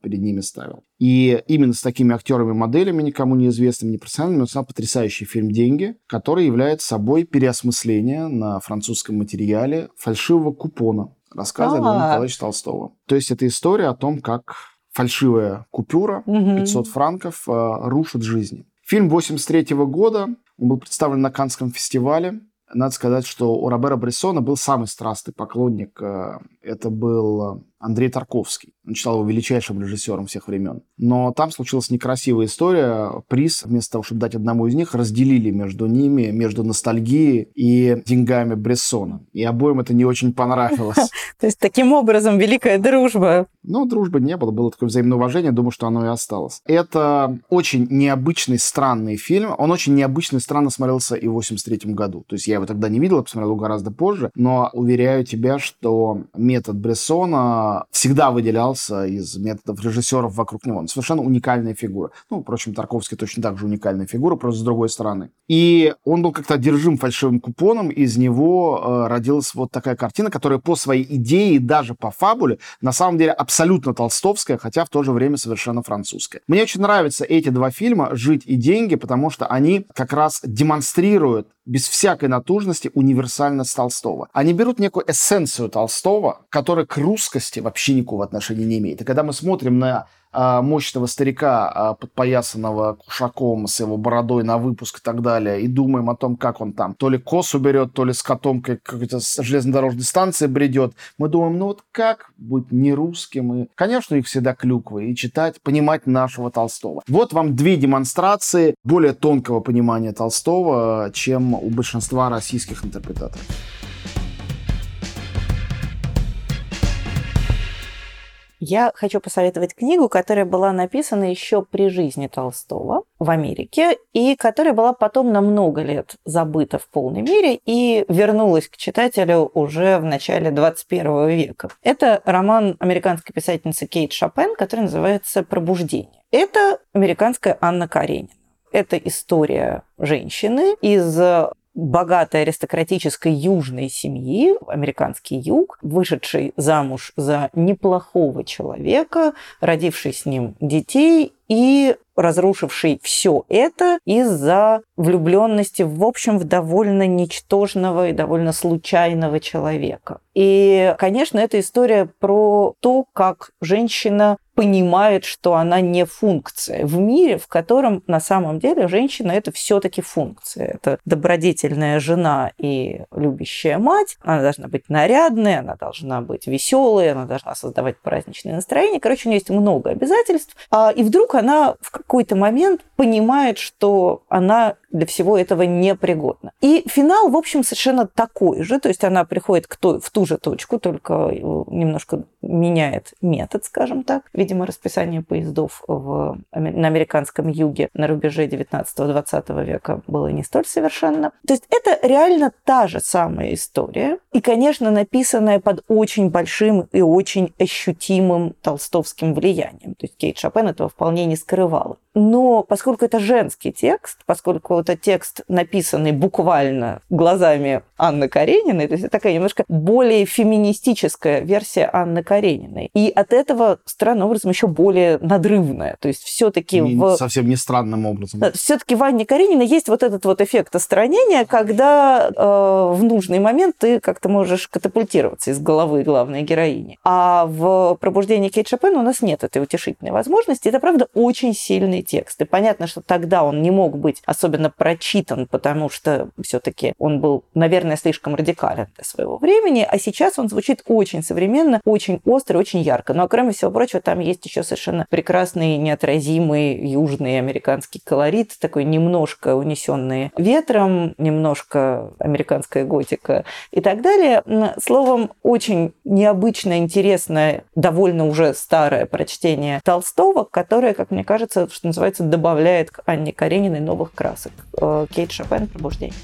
Speaker 2: перед ними ставил. И именно с такими актерами-моделями, никому неизвестными, непрофессиональными, он снял потрясающий фильм «Деньги», который является собой переосмысление на французском материале фальшивого купона рассказа Льва Николаевича Толстого. То есть это история о том, как фальшивая купюра 500 франков э, рушит жизни. Фильм 83 года, он был представлен на Канском фестивале. Надо сказать, что у Робера Брессона был самый страстный поклонник. Э, это был Андрей Тарковский. Он считал его величайшим режиссером всех времен. Но там случилась некрасивая история. Приз, вместо того, чтобы дать одному из них, разделили между ними, между ностальгией и деньгами Брессона. И обоим это не очень понравилось. (laughs)
Speaker 1: То есть таким образом великая дружба.
Speaker 2: Ну, дружбы не было, было такое взаимное уважение, думаю, что оно и осталось. Это очень необычный, странный фильм. Он очень необычный, странно смотрелся и в 83 году. То есть я его тогда не видел, я посмотрел его гораздо позже, но уверяю тебя, что метод Брессона всегда выделялся из методов режиссеров вокруг него. Он совершенно уникальная фигура. Ну, впрочем, Тарковский точно так же уникальная фигура, просто с другой стороны. И он был как-то одержим фальшивым купоном, из него э, родилась вот такая картина, которая по своей идее и даже по фабуле на самом деле абсолютно толстовская, хотя в то же время совершенно французская. Мне очень нравятся эти два фильма «Жить и деньги», потому что они как раз демонстрируют без всякой натужности универсальность Толстого. Они берут некую эссенцию Толстого, которая к русскости вообще никакого отношения не имеет. И когда мы смотрим на мощного старика, а, подпоясанного кушаком с его бородой на выпуск и так далее, и думаем о том, как он там то ли косу берет, то ли с котом какой-то железнодорожной станции бредет. Мы думаем, ну вот как быть не русским? И, конечно, их всегда клюквы. И читать, понимать нашего Толстого. Вот вам две демонстрации более тонкого понимания Толстого, чем у большинства российских интерпретаторов.
Speaker 1: Я хочу посоветовать книгу, которая была написана еще при жизни Толстого в Америке и которая была потом на много лет забыта в полной мере и вернулась к читателю уже в начале 21 века. Это роман американской писательницы Кейт Шопен, который называется «Пробуждение». Это американская Анна Каренина. Это история женщины из богатой аристократической южной семьи, американский юг, вышедший замуж за неплохого человека, родивший с ним детей и разрушивший все это из-за влюбленности, в общем, в довольно ничтожного и довольно случайного человека. И, конечно, это история про то, как женщина понимает, что она не функция в мире, в котором на самом деле женщина это все-таки функция. Это добродетельная жена и любящая мать. Она должна быть нарядной, она должна быть веселой, она должна создавать праздничное настроение. Короче, у нее есть много обязательств. А, и вдруг она в какой-то момент понимает, что она для всего этого непригодна. И финал, в общем, совершенно такой же. То есть она приходит к той, в ту же точку, только э, немножко меняет метод, скажем так. Видимо, расписание поездов в, на американском юге на рубеже 19-20 века было не столь совершенно. То есть это реально та же самая история. И, конечно, написанная под очень большим и очень ощутимым толстовским влиянием. То есть Кейт Шопен этого вполне не скрывала. Но поскольку это женский текст, поскольку это текст, написанный буквально глазами Анны Карениной, то есть это такая немножко более феминистическая версия Анны Карениной. И от этого странным образом еще более надрывная. То есть все-таки в...
Speaker 2: Совсем не странным образом.
Speaker 1: Все-таки в Анне Карениной есть вот этот вот эффект остранения, когда э, в нужный момент ты как-то можешь катапультироваться из головы главной героини. А в «Пробуждении Кейт Шопен» у нас нет этой утешительной возможности. Это, правда, очень сильный текст. И понятно, что тогда он не мог быть особенно прочитан, потому что все-таки он был, наверное, слишком радикален для своего времени, а сейчас он звучит очень современно, очень остро, очень ярко. Но, кроме всего прочего, там есть еще совершенно прекрасный, неотразимый южный американский колорит, такой немножко унесенный ветром, немножко американская готика и так далее. Словом, очень необычное, интересное, довольно уже старое прочтение Толстого, которое, как мне кажется, что называется, добавляет к Анне Карениной новых красок. Э, Кейт Шопен «Пробуждение».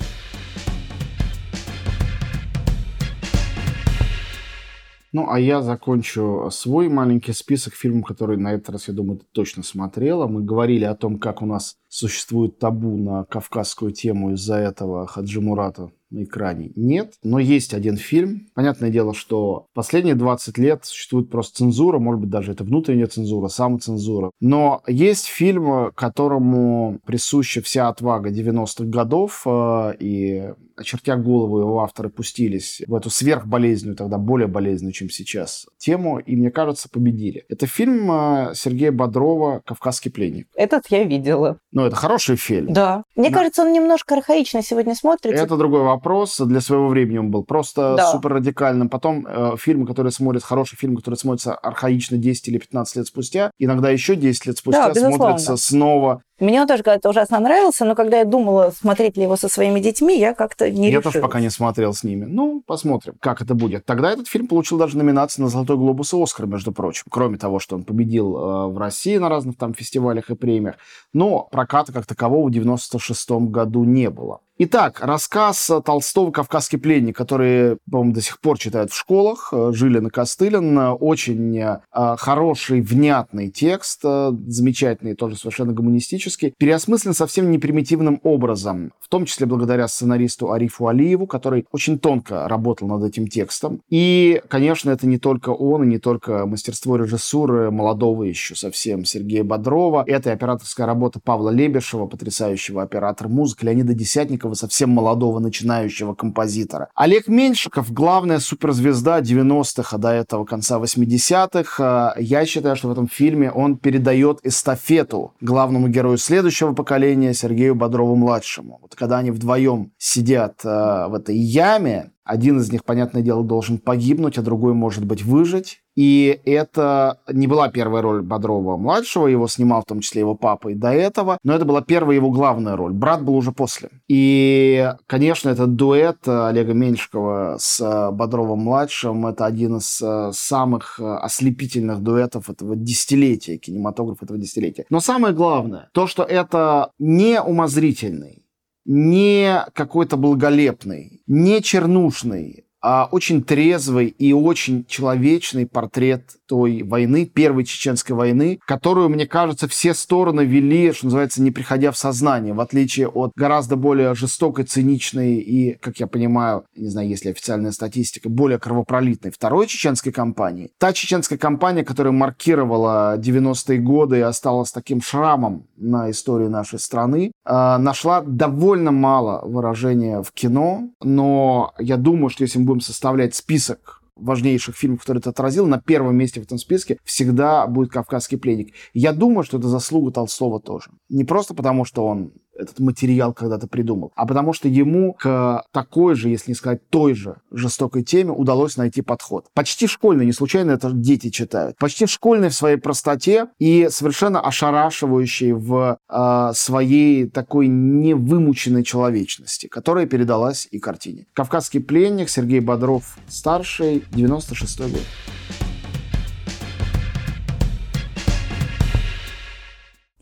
Speaker 2: Ну, а я закончу свой маленький список фильмов, которые на этот раз, я думаю, ты точно смотрела. Мы говорили о том, как у нас существует табу на кавказскую тему из-за этого Хаджи Мурата на экране нет, но есть один фильм. Понятное дело, что последние 20 лет существует просто цензура, может быть, даже это внутренняя цензура, самоцензура. Но есть фильм, которому присуща вся отвага 90-х годов, э, и очертя голову его авторы пустились в эту сверхболезненную, тогда более болезненную, чем сейчас, тему, и, мне кажется, победили. Это фильм э, Сергея Бодрова «Кавказский пленник».
Speaker 1: Этот я видела.
Speaker 2: Ну, это хороший фильм.
Speaker 1: Да. Мне да. кажется, он немножко архаично сегодня смотрится.
Speaker 2: Это другой вопрос. Для своего времени он был просто да. супер радикальным. Потом э, фильмы, которые смотрят, хороший фильм, который смотрится архаично 10 или 15 лет спустя, иногда еще 10 лет спустя да, смотрится снова
Speaker 1: мне он тоже когда-то ужасно нравился, но когда я думала, смотреть ли его со своими детьми, я как-то не
Speaker 2: Я
Speaker 1: решилась.
Speaker 2: тоже пока не смотрел с ними. Ну, посмотрим, как это будет. Тогда этот фильм получил даже номинацию на «Золотой глобус» и «Оскар», между прочим. Кроме того, что он победил э, в России на разных там фестивалях и премиях. Но проката как такового в 96 году не было. Итак, рассказ Толстого «Кавказский пленник», который, по-моему, до сих пор читают в школах, э, Жилин и Костылин. Очень э, хороший, внятный текст, э, замечательный, тоже совершенно гуманистический. Переосмыслен совсем непримитивным образом, в том числе благодаря сценаристу Арифу Алиеву, который очень тонко работал над этим текстом. И, конечно, это не только он, и не только мастерство режиссуры молодого еще совсем Сергея Бодрова. Это и операторская работа Павла Лебешева, потрясающего оператора музыки, Леонида Десятникова, такого совсем молодого начинающего композитора. Олег Меньшиков — главная суперзвезда 90-х, а до этого конца 80-х. Э, я считаю, что в этом фильме он передает эстафету главному герою следующего поколения Сергею Бодрову-младшему. Вот когда они вдвоем сидят э, в этой яме, один из них, понятное дело, должен погибнуть, а другой, может быть, выжить. И это не была первая роль Бодрова-младшего, его снимал в том числе его папа и до этого, но это была первая его главная роль. Брат был уже после. И, конечно, этот дуэт Олега Меньшикова с Бодровым-младшим — это один из э, самых э, ослепительных дуэтов этого десятилетия, кинематографа этого десятилетия. Но самое главное, то, что это не умозрительный, не какой-то благолепный, не чернушный, а очень трезвый и очень человечный портрет той войны, Первой Чеченской войны, которую, мне кажется, все стороны вели, что называется, не приходя в сознание, в отличие от гораздо более жестокой, циничной и, как я понимаю, не знаю, есть ли официальная статистика, более кровопролитной Второй Чеченской кампании. Та чеченская кампания, которая маркировала 90-е годы и осталась таким шрамом на истории нашей страны, э, нашла довольно мало выражения в кино, но я думаю, что если мы будем составлять список важнейших фильмов, которые это отразил, на первом месте в этом списке всегда будет «Кавказский пленник». Я думаю, что это заслуга Толстого тоже. Не просто потому, что он этот материал когда-то придумал, а потому что ему к такой же, если не сказать той же жестокой теме удалось найти подход. Почти школьный, не случайно это дети читают. Почти школьный в своей простоте и совершенно ошарашивающий в э, своей такой невымученной человечности, которая передалась и картине. «Кавказский пленник», Сергей Бодров, старший, 96 год.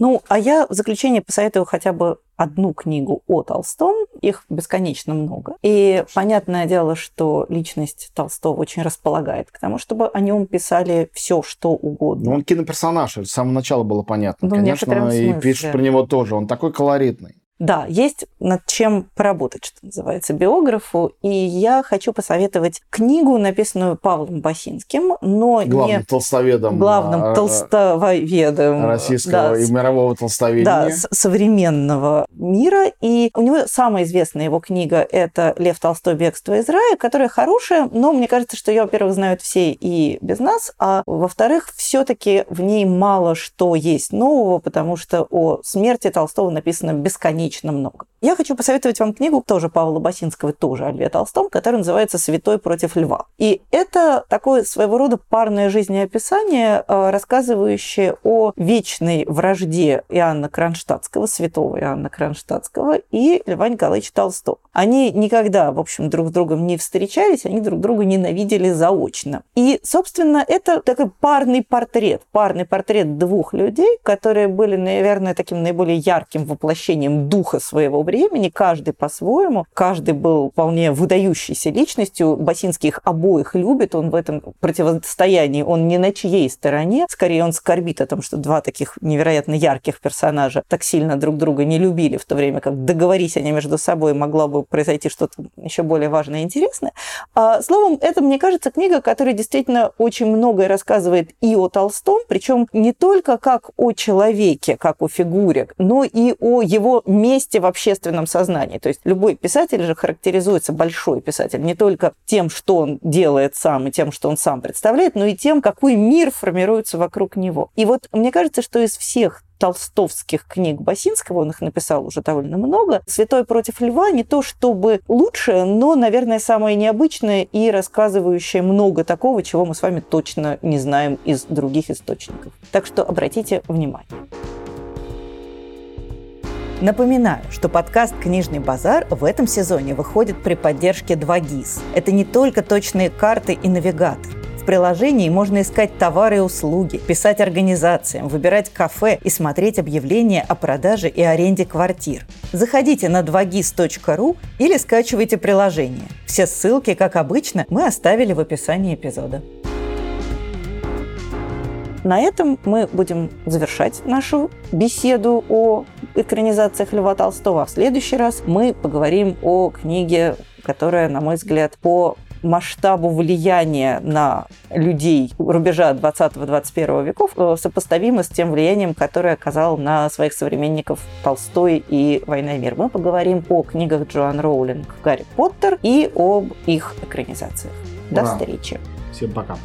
Speaker 1: Ну, а я в заключение посоветую хотя бы одну книгу о Толстом, их бесконечно много. И понятное дело, что личность Толстого очень располагает к тому, чтобы о нем писали все, что угодно.
Speaker 2: Ну, он киноперсонаж, с самого начала было понятно. Ну, Конечно, и пишешь про него тоже. Он такой колоритный.
Speaker 1: Да, есть над чем поработать, что называется, биографу. И я хочу посоветовать книгу, написанную Павлом Басинским, но
Speaker 2: главным не... толстоведом.
Speaker 1: Главным а, толстоведом.
Speaker 2: Российского да, и мирового толстоведения.
Speaker 1: Да, современного мира. И у него самая известная его книга – это «Лев Толстой. Бегство из рая», которая хорошая, но мне кажется, что ее, во-первых, знают все и без нас, а во-вторых, все таки в ней мало что есть нового, потому что о смерти Толстого написано бесконечно бесконечно много. Я хочу посоветовать вам книгу тоже Павла Басинского, тоже о Льве Толстом, которая называется «Святой против льва». И это такое своего рода парное жизнеописание, э, рассказывающее о вечной вражде Иоанна Кронштадтского, святого Иоанна Кронштадтского и Льва Николаевича Толстого. Они никогда, в общем, друг с другом не встречались, они друг друга ненавидели заочно. И, собственно, это такой парный портрет, парный портрет двух людей, которые были, наверное, таким наиболее ярким воплощением духа своего времени, каждый по-своему, каждый был вполне выдающейся личностью, Басинский их обоих любит, он в этом противостоянии, он не на чьей стороне, скорее он скорбит о том, что два таких невероятно ярких персонажа так сильно друг друга не любили, в то время как договорись они между собой, могло бы произойти что-то еще более важное и интересное. А, словом, это, мне кажется, книга, которая действительно очень многое рассказывает и о Толстом, причем не только как о человеке, как о фигуре, но и о его месте в общественном сознании. То есть любой писатель же характеризуется, большой писатель, не только тем, что он делает сам и тем, что он сам представляет, но и тем, какой мир формируется вокруг него. И вот мне кажется, что из всех толстовских книг Басинского, он их написал уже довольно много. «Святой против льва» не то чтобы лучшее, но, наверное, самое необычное и рассказывающее много такого, чего мы с вами точно не знаем из других источников. Так что обратите внимание. Напоминаю, что подкаст «Книжный базар» в этом сезоне выходит при поддержке 2GIS. Это не только точные карты и навигатор. В приложении можно искать товары и услуги, писать организациям, выбирать кафе и смотреть объявления о продаже и аренде квартир. Заходите на 2gis.ru или скачивайте приложение. Все ссылки, как обычно, мы оставили в описании эпизода. На этом мы будем завершать нашу беседу о экранизациях Льва Толстого. А в следующий раз мы поговорим о книге, которая, на мой взгляд, по масштабу влияния на людей рубежа 20-21 веков э, сопоставимо с тем влиянием, которое оказал на своих современников Толстой и «Война и мир». Мы поговорим о книгах Джоан Роулинг «Гарри Поттер» и об их экранизациях. До
Speaker 2: Ура.
Speaker 1: встречи!
Speaker 2: Всем пока.